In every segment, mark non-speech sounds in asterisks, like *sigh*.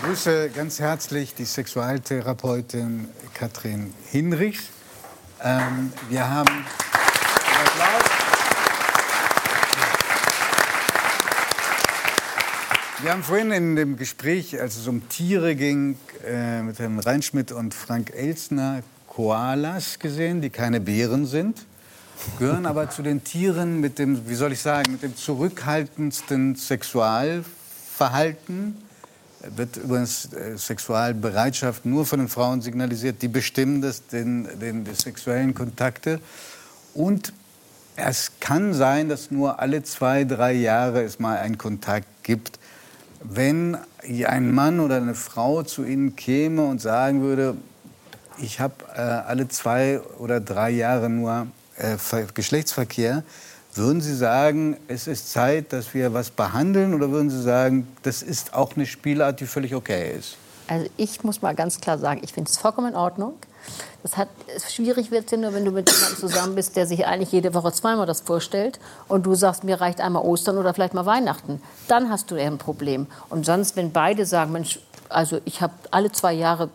begrüße ganz herzlich die Sexualtherapeutin Katrin Hinrichs. Ähm, wir haben Applaus. Wir haben vorhin in dem Gespräch, als es um Tiere ging, äh, mit Herrn Reinschmidt und Frank Elsner Koalas gesehen, die keine Bären sind, gehören aber zu den Tieren mit dem, wie soll ich sagen, mit dem zurückhaltendsten Sexualverhalten. Wird übrigens äh, Sexualbereitschaft nur von den Frauen signalisiert. Die bestimmen das, den, den, die sexuellen Kontakte. Und es kann sein, dass nur alle zwei, drei Jahre es mal einen Kontakt gibt wenn ein Mann oder eine Frau zu Ihnen käme und sagen würde, ich habe äh, alle zwei oder drei Jahre nur äh, Geschlechtsverkehr, würden Sie sagen, es ist Zeit, dass wir was behandeln oder würden Sie sagen, das ist auch eine Spielart, die völlig okay ist? Also ich muss mal ganz klar sagen, ich finde es vollkommen in Ordnung. Das hat, schwierig wird es ja nur, wenn du mit jemandem zusammen bist, der sich eigentlich jede Woche zweimal das vorstellt und du sagst, mir reicht einmal Ostern oder vielleicht mal Weihnachten. Dann hast du eher ein Problem. Und sonst, wenn beide sagen, Mensch, also ich habe alle zwei Jahre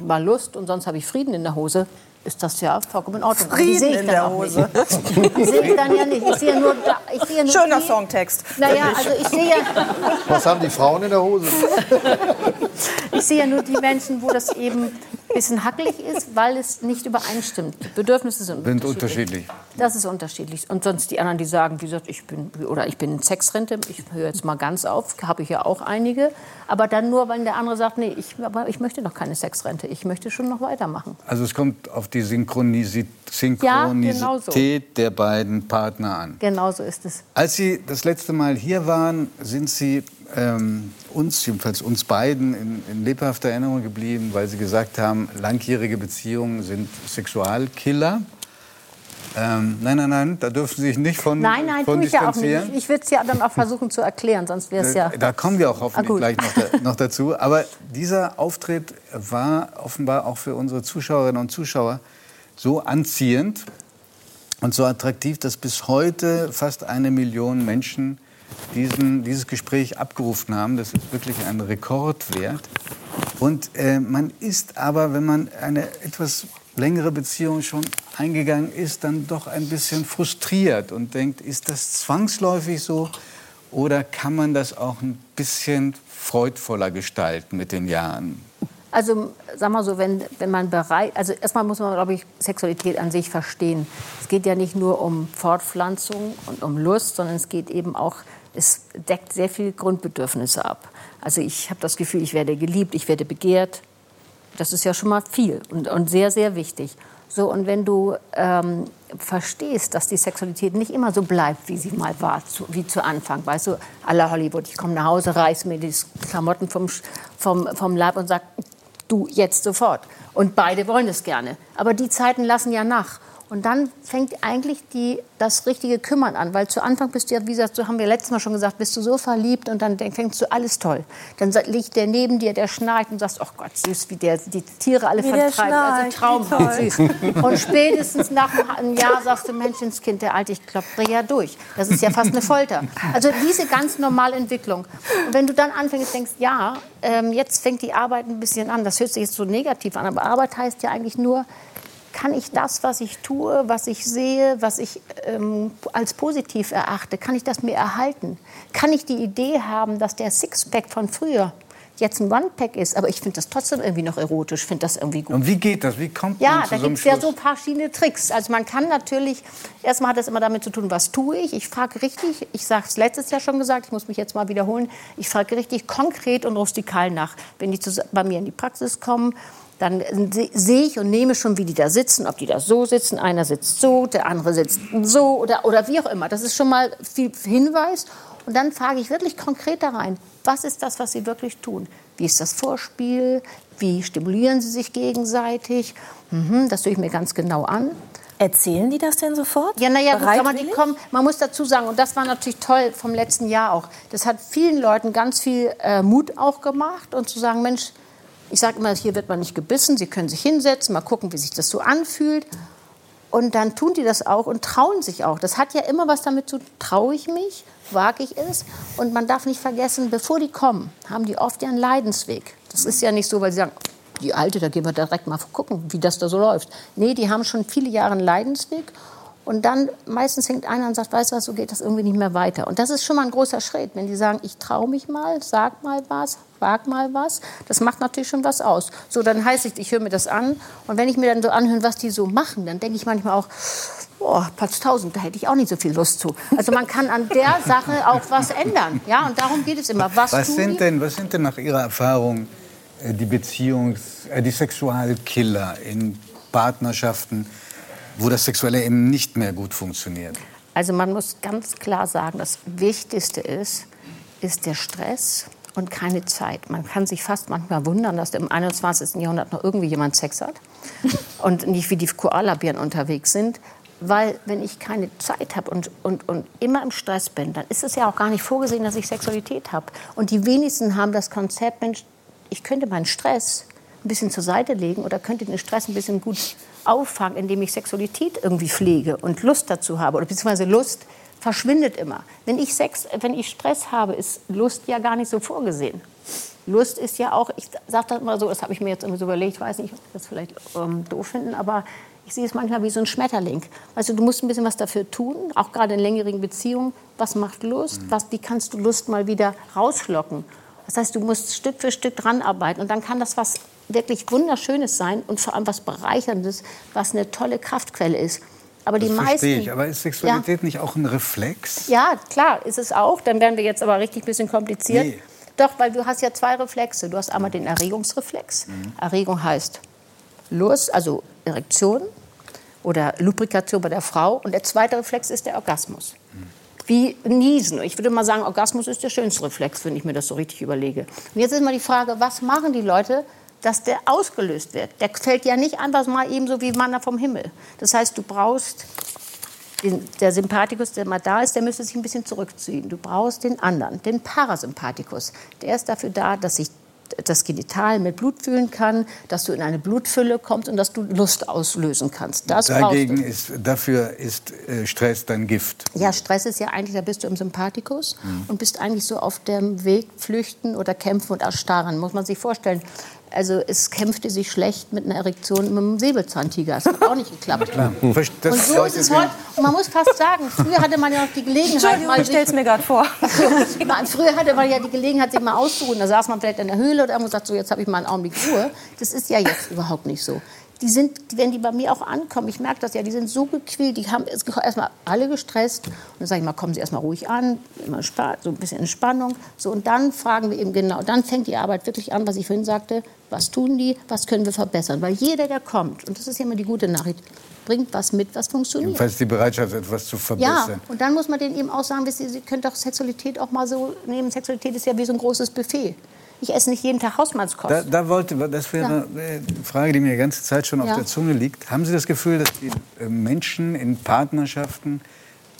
mal Lust und sonst habe ich Frieden in der Hose, ist das ja vollkommen in Ordnung. Frieden die sehe ich in der Hose. Die sehe ich dann ja nicht. Ich sehe nur, ich sehe nur Schöner die, Songtext. Naja, also ich sehe ja... Was haben die Frauen in der Hose? ich sehe ja nur die Menschen, wo das eben bisschen hackelig ist, weil es nicht übereinstimmt. Die Bedürfnisse sind, sind unterschiedlich. Das ist unterschiedlich. Und sonst die anderen, die sagen, wie gesagt, ich bin oder ich bin in Sexrente, ich höre jetzt mal ganz auf, habe ich ja auch einige. Aber dann nur, wenn der andere sagt, nee, ich, aber ich möchte noch keine Sexrente, ich möchte schon noch weitermachen. Also es kommt auf die Synchronisität, Synchronisität ja, genau so. der beiden Partner an. Genau so ist es. Als Sie das letzte Mal hier waren, sind Sie ähm, uns, jedenfalls uns beiden, in, in, lebhafter Erinnerung geblieben, weil Sie gesagt haben, langjährige Beziehungen sind Sexualkiller. Ähm, nein, nein, nein, da dürfen Sie sich nicht von Nein, nein, von tue ich ja auch nicht. Ich würde es ja dann auch versuchen zu erklären, sonst wäre es ja... Da kommen wir auch hoffentlich ah, gleich noch, da, *laughs* noch, dazu. Aber dieser Auftritt war offenbar auch für unsere Zuschauerinnen und Zuschauer so anziehend und so attraktiv, dass bis heute fast eine Million Menschen diesen, dieses Gespräch abgerufen haben. Das ist wirklich ein Rekordwert. Und äh, man ist aber, wenn man eine etwas längere Beziehung schon eingegangen ist, dann doch ein bisschen frustriert und denkt, ist das zwangsläufig so oder kann man das auch ein bisschen freudvoller gestalten mit den Jahren? Also sag mal so, wenn, wenn man bereit, also erstmal muss man, glaube ich, Sexualität an sich verstehen. Es geht ja nicht nur um Fortpflanzung und um Lust, sondern es geht eben auch es deckt sehr viele Grundbedürfnisse ab. Also ich habe das Gefühl, ich werde geliebt, ich werde begehrt. Das ist ja schon mal viel und, und sehr, sehr wichtig. So, und wenn du ähm, verstehst, dass die Sexualität nicht immer so bleibt, wie sie mal war, zu, wie zu Anfang, weißt du, aller Hollywood, ich komme nach Hause, reiß mir die Klamotten vom, vom, vom Leib und sag, du jetzt sofort. Und beide wollen es gerne. Aber die Zeiten lassen ja nach. Und dann fängt eigentlich die, das richtige Kümmern an, weil zu Anfang bist du ja, wie gesagt, so haben wir letztes Mal schon gesagt, bist du so verliebt und dann fängst du alles toll. Dann liegt der neben dir, der schnarcht und sagst, oh Gott, süß, wie der die Tiere alle wie vertreibt. Also traumhaft *laughs* süß. Und spätestens nach einem Jahr sagst du, Menschenskind, der Alte, ich klopfe ja durch. Das ist ja fast eine Folter. Also diese ganz normale Entwicklung. Und wenn du dann anfängst, denkst, ja, ähm, jetzt fängt die Arbeit ein bisschen an. Das hört sich jetzt so negativ an, aber Arbeit heißt ja eigentlich nur, kann ich das, was ich tue, was ich sehe, was ich ähm, als positiv erachte, kann ich das mir erhalten? Kann ich die Idee haben, dass der Sixpack von früher jetzt ein One-Pack ist, aber ich finde das trotzdem irgendwie noch erotisch, finde das irgendwie gut. Und wie geht das? Wie kommt ja, man zu da gibt es ja so verschiedene Tricks. Also man kann natürlich, erstmal hat das immer damit zu tun, was tue ich. Ich frage richtig, ich sage es letztes Jahr schon gesagt, ich muss mich jetzt mal wiederholen, ich frage richtig konkret und rustikal nach. Wenn die zu, bei mir in die Praxis kommen, dann sehe ich und nehme schon, wie die da sitzen, ob die da so sitzen, einer sitzt so, der andere sitzt so oder, oder wie auch immer. Das ist schon mal viel Hinweis. Und dann frage ich wirklich konkret da rein, was ist das, was sie wirklich tun? Wie ist das Vorspiel? Wie stimulieren sie sich gegenseitig? Mhm, das höre ich mir ganz genau an. Erzählen die das denn sofort? Ja, naja, man, kommen, man muss dazu sagen, und das war natürlich toll vom letzten Jahr auch, das hat vielen Leuten ganz viel äh, Mut auch gemacht und zu sagen, Mensch, ich sage immer, hier wird man nicht gebissen, Sie können sich hinsetzen, mal gucken, wie sich das so anfühlt. Und dann tun die das auch und trauen sich auch. Das hat ja immer was damit zu tun, traue ich mich, wage ich es. Und man darf nicht vergessen, bevor die kommen, haben die oft ja einen Leidensweg. Das ist ja nicht so, weil sie sagen, die Alte, da gehen wir direkt mal gucken, wie das da so läuft. Nee, die haben schon viele Jahre einen Leidensweg. Und dann meistens hängt einer und sagt, weißt du was, so geht das irgendwie nicht mehr weiter. Und das ist schon mal ein großer Schritt, wenn die sagen, ich traue mich mal, sag mal was, wag mal was. Das macht natürlich schon was aus. So, dann heißt es, ich höre mir das an. Und wenn ich mir dann so anhöre, was die so machen, dann denke ich manchmal auch, boah, Platz 1000, da hätte ich auch nicht so viel Lust zu. Also man kann an der *laughs* Sache auch was ändern. Ja, und darum geht es immer. Was, was sind denn, was sind denn nach Ihrer Erfahrung äh, die Beziehungs-, äh, die Sexualkiller in Partnerschaften, wo das Sexuelle eben nicht mehr gut funktioniert? Also man muss ganz klar sagen, das Wichtigste ist, ist der Stress und keine Zeit. Man kann sich fast manchmal wundern, dass im 21. Jahrhundert noch irgendwie jemand Sex hat *laughs* und nicht wie die Koalabären unterwegs sind. Weil wenn ich keine Zeit habe und, und, und immer im Stress bin, dann ist es ja auch gar nicht vorgesehen, dass ich Sexualität habe. Und die wenigsten haben das Konzept, Mensch, ich könnte meinen Stress ein bisschen zur Seite legen oder könnte den Stress ein bisschen gut auffangen, indem ich Sexualität irgendwie pflege und Lust dazu habe. Oder beziehungsweise Lust verschwindet immer. Wenn ich, Sex, wenn ich Stress habe, ist Lust ja gar nicht so vorgesehen. Lust ist ja auch, ich sage das mal so, das habe ich mir jetzt irgendwie so überlegt, ich weiß nicht, ob das vielleicht ähm, doof finden, aber ich sehe es manchmal wie so ein Schmetterling. Also du musst ein bisschen was dafür tun, auch gerade in längeren Beziehungen. Was macht Lust? Mhm. Was, wie kannst du Lust mal wieder rausschlocken? Das heißt, du musst Stück für Stück dran arbeiten und dann kann das was wirklich Wunderschönes sein und vor allem was Bereicherndes, was eine tolle Kraftquelle ist. Aber das die meisten. Verstehe ich. Aber ist Sexualität ja. nicht auch ein Reflex? Ja, klar, ist es auch. Dann werden wir jetzt aber richtig ein bisschen kompliziert. Nee. Doch, weil du hast ja zwei Reflexe. Du hast einmal den Erregungsreflex. Mhm. Erregung heißt Lust, also Erektion oder Lubrikation bei der Frau. Und der zweite Reflex ist der Orgasmus. Mhm. Wie Niesen. Ich würde mal sagen, Orgasmus ist der schönste Reflex, wenn ich mir das so richtig überlege. Und jetzt ist mal die Frage, was machen die Leute, dass der ausgelöst wird. Der fällt ja nicht einfach mal ebenso wie Manna vom Himmel. Das heißt, du brauchst den, der Sympathikus, der mal da ist, der müsste sich ein bisschen zurückziehen. Du brauchst den anderen, den Parasympathikus. Der ist dafür da, dass sich das Genital mit Blut fühlen kann, dass du in eine Blutfülle kommst und dass du Lust auslösen kannst. Das Dagegen ist, dafür ist äh, Stress dann Gift. Ja, Stress ist ja eigentlich, da bist du im Sympathikus mhm. und bist eigentlich so auf dem Weg flüchten oder kämpfen und erstarren. Muss man sich vorstellen. Also es kämpfte sich schlecht mit einer Erektion mit einem Säbelzahntiger. Das hat auch nicht geklappt. Klar. Und so ist es heute. Und man muss fast sagen, früher hatte man ja noch die Gelegenheit. Entschuldigung, ich stelle es mir gerade vor. *laughs* früher hatte man ja die Gelegenheit, sich mal auszuruhen. Da saß man vielleicht in der Höhle oder irgendwo sagt so, jetzt habe ich mal einen Augenblick Ruhe. Das ist ja jetzt überhaupt nicht so die sind, wenn die bei mir auch ankommen, ich merke das ja, die sind so gequält, die haben erstmal alle gestresst. Und dann sage ich mal, kommen Sie erstmal ruhig an, immer so ein bisschen Entspannung. So, und dann fragen wir eben genau, dann fängt die Arbeit wirklich an, was ich vorhin sagte, was tun die, was können wir verbessern. Weil jeder, der kommt, und das ist ja immer die gute Nachricht, bringt was mit, was funktioniert. Jedenfalls die Bereitschaft, etwas zu verbessern. Ja, und dann muss man denen eben auch sagen, Sie, Sie können doch Sexualität auch mal so nehmen. Sexualität ist ja wie so ein großes Buffet. Ich esse nicht jeden Tag Hausmannskost. Da, da wollte, das wäre ja. eine Frage, die mir die ganze Zeit schon auf ja. der Zunge liegt. Haben Sie das Gefühl, dass die äh, Menschen in Partnerschaften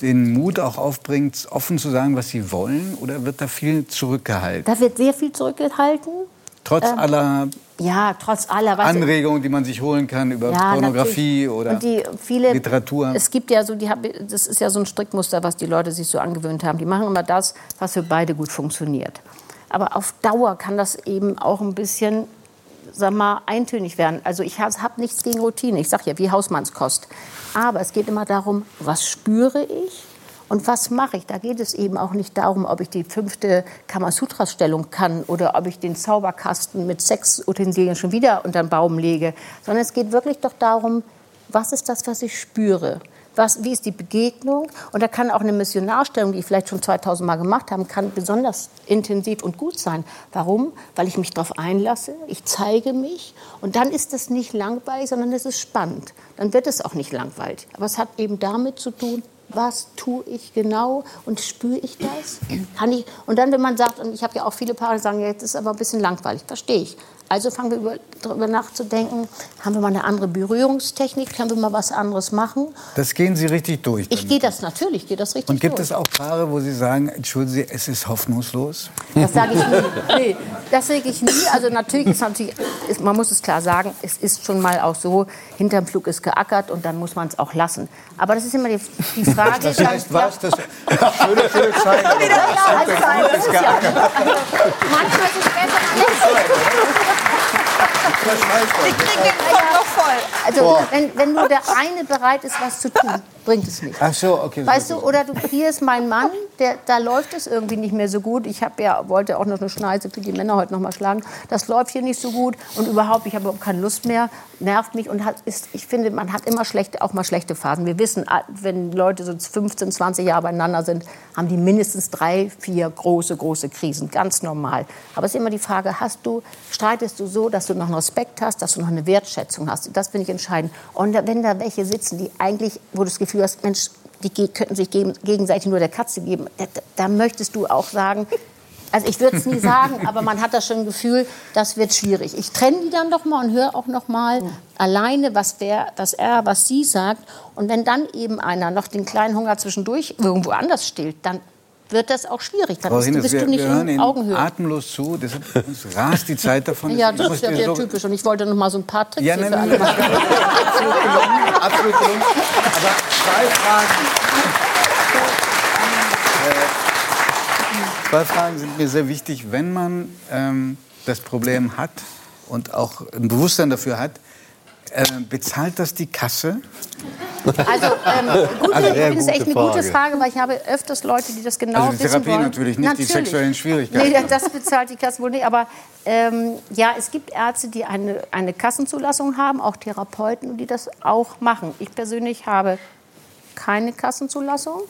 den Mut auch aufbringt, offen zu sagen, was sie wollen? Oder wird da viel zurückgehalten? Da wird sehr viel zurückgehalten. Trotz ähm, aller ja, trotz aller Anregungen, die man sich holen kann über ja, Pornografie oder die, viele, Literatur. Es gibt ja so, die, das ist ja so ein Strickmuster, was die Leute sich so angewöhnt haben. Die machen immer das, was für beide gut funktioniert. Aber auf Dauer kann das eben auch ein bisschen sag mal, eintönig werden. Also ich habe nichts gegen Routine. Ich sage ja, wie Hausmannskost. Aber es geht immer darum, was spüre ich und was mache ich. Da geht es eben auch nicht darum, ob ich die fünfte Kamasutra-Stellung kann oder ob ich den Zauberkasten mit sechs Utensilien schon wieder unter den Baum lege. Sondern es geht wirklich doch darum, was ist das, was ich spüre was, wie ist die Begegnung. Und da kann auch eine Missionarstellung, die ich vielleicht schon 2000 Mal gemacht habe, kann besonders intensiv und gut sein. Warum? Weil ich mich darauf einlasse, ich zeige mich und dann ist es nicht langweilig, sondern es ist spannend. Dann wird es auch nicht langweilig. Aber es hat eben damit zu tun, was tue ich genau und spüre ich das? Kann ich, und dann, wenn man sagt, und ich habe ja auch viele Paare, die sagen, jetzt ist aber ein bisschen langweilig, verstehe ich. Also fangen wir über, darüber nachzudenken, haben wir mal eine andere Berührungstechnik, können wir mal was anderes machen. Das gehen Sie richtig durch. Ich gehe das natürlich, gehe das richtig Und gibt durch. es auch Paare, wo Sie sagen, entschuldigen Sie, es ist hoffnungslos? Das sage ich nie. Nee, das sage ich nie. Also natürlich ist natürlich, ist, man muss es klar sagen, es ist schon mal auch so, hinterm Flug ist geackert und dann muss man es auch lassen. Aber das ist immer die, die Frage. Das dann- heißt was? Das schöne, schöne Zeit. aber Ja, ist also, ist also, manchmal ist es besser als Ich kriege den Kopf noch voll. Also wenn, wenn nur der eine bereit ist, was zu tun, bringt es nicht. Ach so, okay. Weißt du, oder du, hier ist mein Mann, der, da läuft es irgendwie nicht mehr so gut. Ich habe ja, wollte auch noch eine Schneise für die Männer heute noch mal schlagen. Das läuft hier nicht so gut und überhaupt, ich habe überhaupt keine Lust mehr, nervt mich und hat, ist, ich finde, man hat immer schlechte, auch mal schlechte Phasen. Wir wissen, ah, wenn Leute so 15, 20 Jahre beieinander sind, haben die mindestens drei, vier große, große Krisen, ganz normal. Aber es ist immer die Frage, hast du, streitest du so, dass du noch einen Respekt hast, dass du noch eine Wertschätzung hast? Das finde ich entscheidend. Und wenn da welche sitzen, die eigentlich, wo du das Gefühl hast, Mensch, die könnten sich gegen- gegenseitig nur der Katze geben, da, da- möchtest du auch sagen, also ich würde es nie sagen, *laughs* aber man hat da schon ein Gefühl, das wird schwierig. Ich trenne die dann doch mal und höre auch noch mal alleine, was, wer, was er, was sie sagt. Und wenn dann eben einer noch den kleinen Hunger zwischendurch irgendwo anders stillt, dann wird das auch schwierig. Dann Frau bist, du- Hinnes, bist wir, du nicht wir hören in Augenhöhe. atemlos zu, uns rast die Zeit davon. Ja, das ist ja sehr so- typisch. Und ich wollte noch mal so ein paar Tricks Ja, nein, nein, nein, machen. absolut gelungen, absolut gelungen. Aber zwei Fragen. Äh, Zwei Fragen sind mir sehr wichtig. Wenn man ähm, das Problem hat und auch ein Bewusstsein dafür hat, äh, bezahlt das die Kasse? Also, ähm, gute, Also, ich sehr finde es echt eine gute gute Frage. Frage, weil ich habe öfters Leute, die das genau Also die wissen Therapie wollen. natürlich, nicht die sexuellen Schwierigkeiten. Nee, das bezahlt die Kasse wohl nicht. Aber ähm, ja, es gibt Ärzte, die eine, eine Kassenzulassung haben, auch Therapeuten, die das auch machen. Ich persönlich habe keine Kassenzulassung,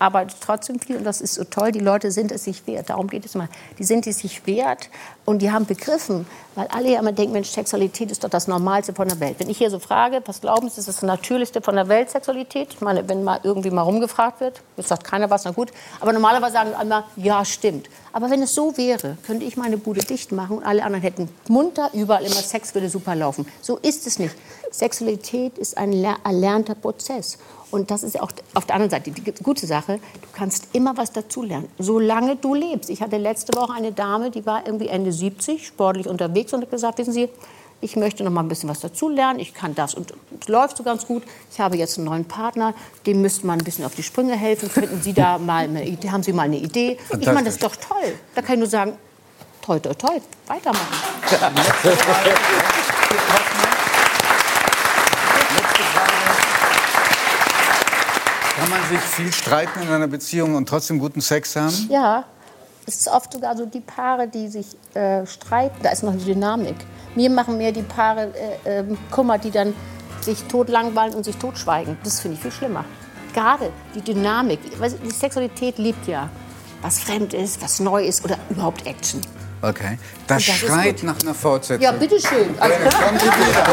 arbeite trotzdem viel und das ist so toll. Die Leute sind es sich wert. Darum geht es mal. Die sind es sich wert und die haben begriffen, weil alle ja immer denken, Mensch, Sexualität ist doch das Normalste von der Welt. Wenn ich hier so frage, was glauben Sie, ist das Natürlichste von der Welt, Sexualität? Ich meine, wenn mal irgendwie mal rumgefragt wird, sagt keiner was, na gut. Aber normalerweise sagen alle, ja, stimmt. Aber wenn es so wäre, könnte ich meine Bude dicht machen und alle anderen hätten munter überall immer Sex würde super laufen. So ist es nicht. Sexualität ist ein ler- erlernter Prozess. Und das ist auch auf der anderen Seite die gute Sache. Du kannst immer was dazulernen, solange du lebst. Ich hatte letzte Woche eine Dame, die war irgendwie Ende 70, sportlich unterwegs und hat gesagt, wissen Sie, ich möchte noch mal ein bisschen was dazulernen. Ich kann das und es läuft so ganz gut. Ich habe jetzt einen neuen Partner, dem müsste man ein bisschen auf die Sprünge helfen. Könnten Sie da *laughs* mal eine Idee, haben Sie mal eine Idee? Ich meine, das ist doch toll. Da kann ich nur sagen, toi, toi, toi, weitermachen. *laughs* Kann man sich viel streiten in einer Beziehung und trotzdem guten Sex haben? Ja, es ist oft sogar so die Paare, die sich äh, streiten, da ist noch eine Dynamik. Mir machen mehr die Paare äh, ähm, Kummer, die dann sich totlangweilen und sich totschweigen. Das finde ich viel schlimmer. Gerade die Dynamik. Die Sexualität liebt ja, was fremd ist, was neu ist oder überhaupt Action. Okay. Das, das schreit nach einer Fortsetzung. Ja, bitteschön. Also, Kommen Sie wieder.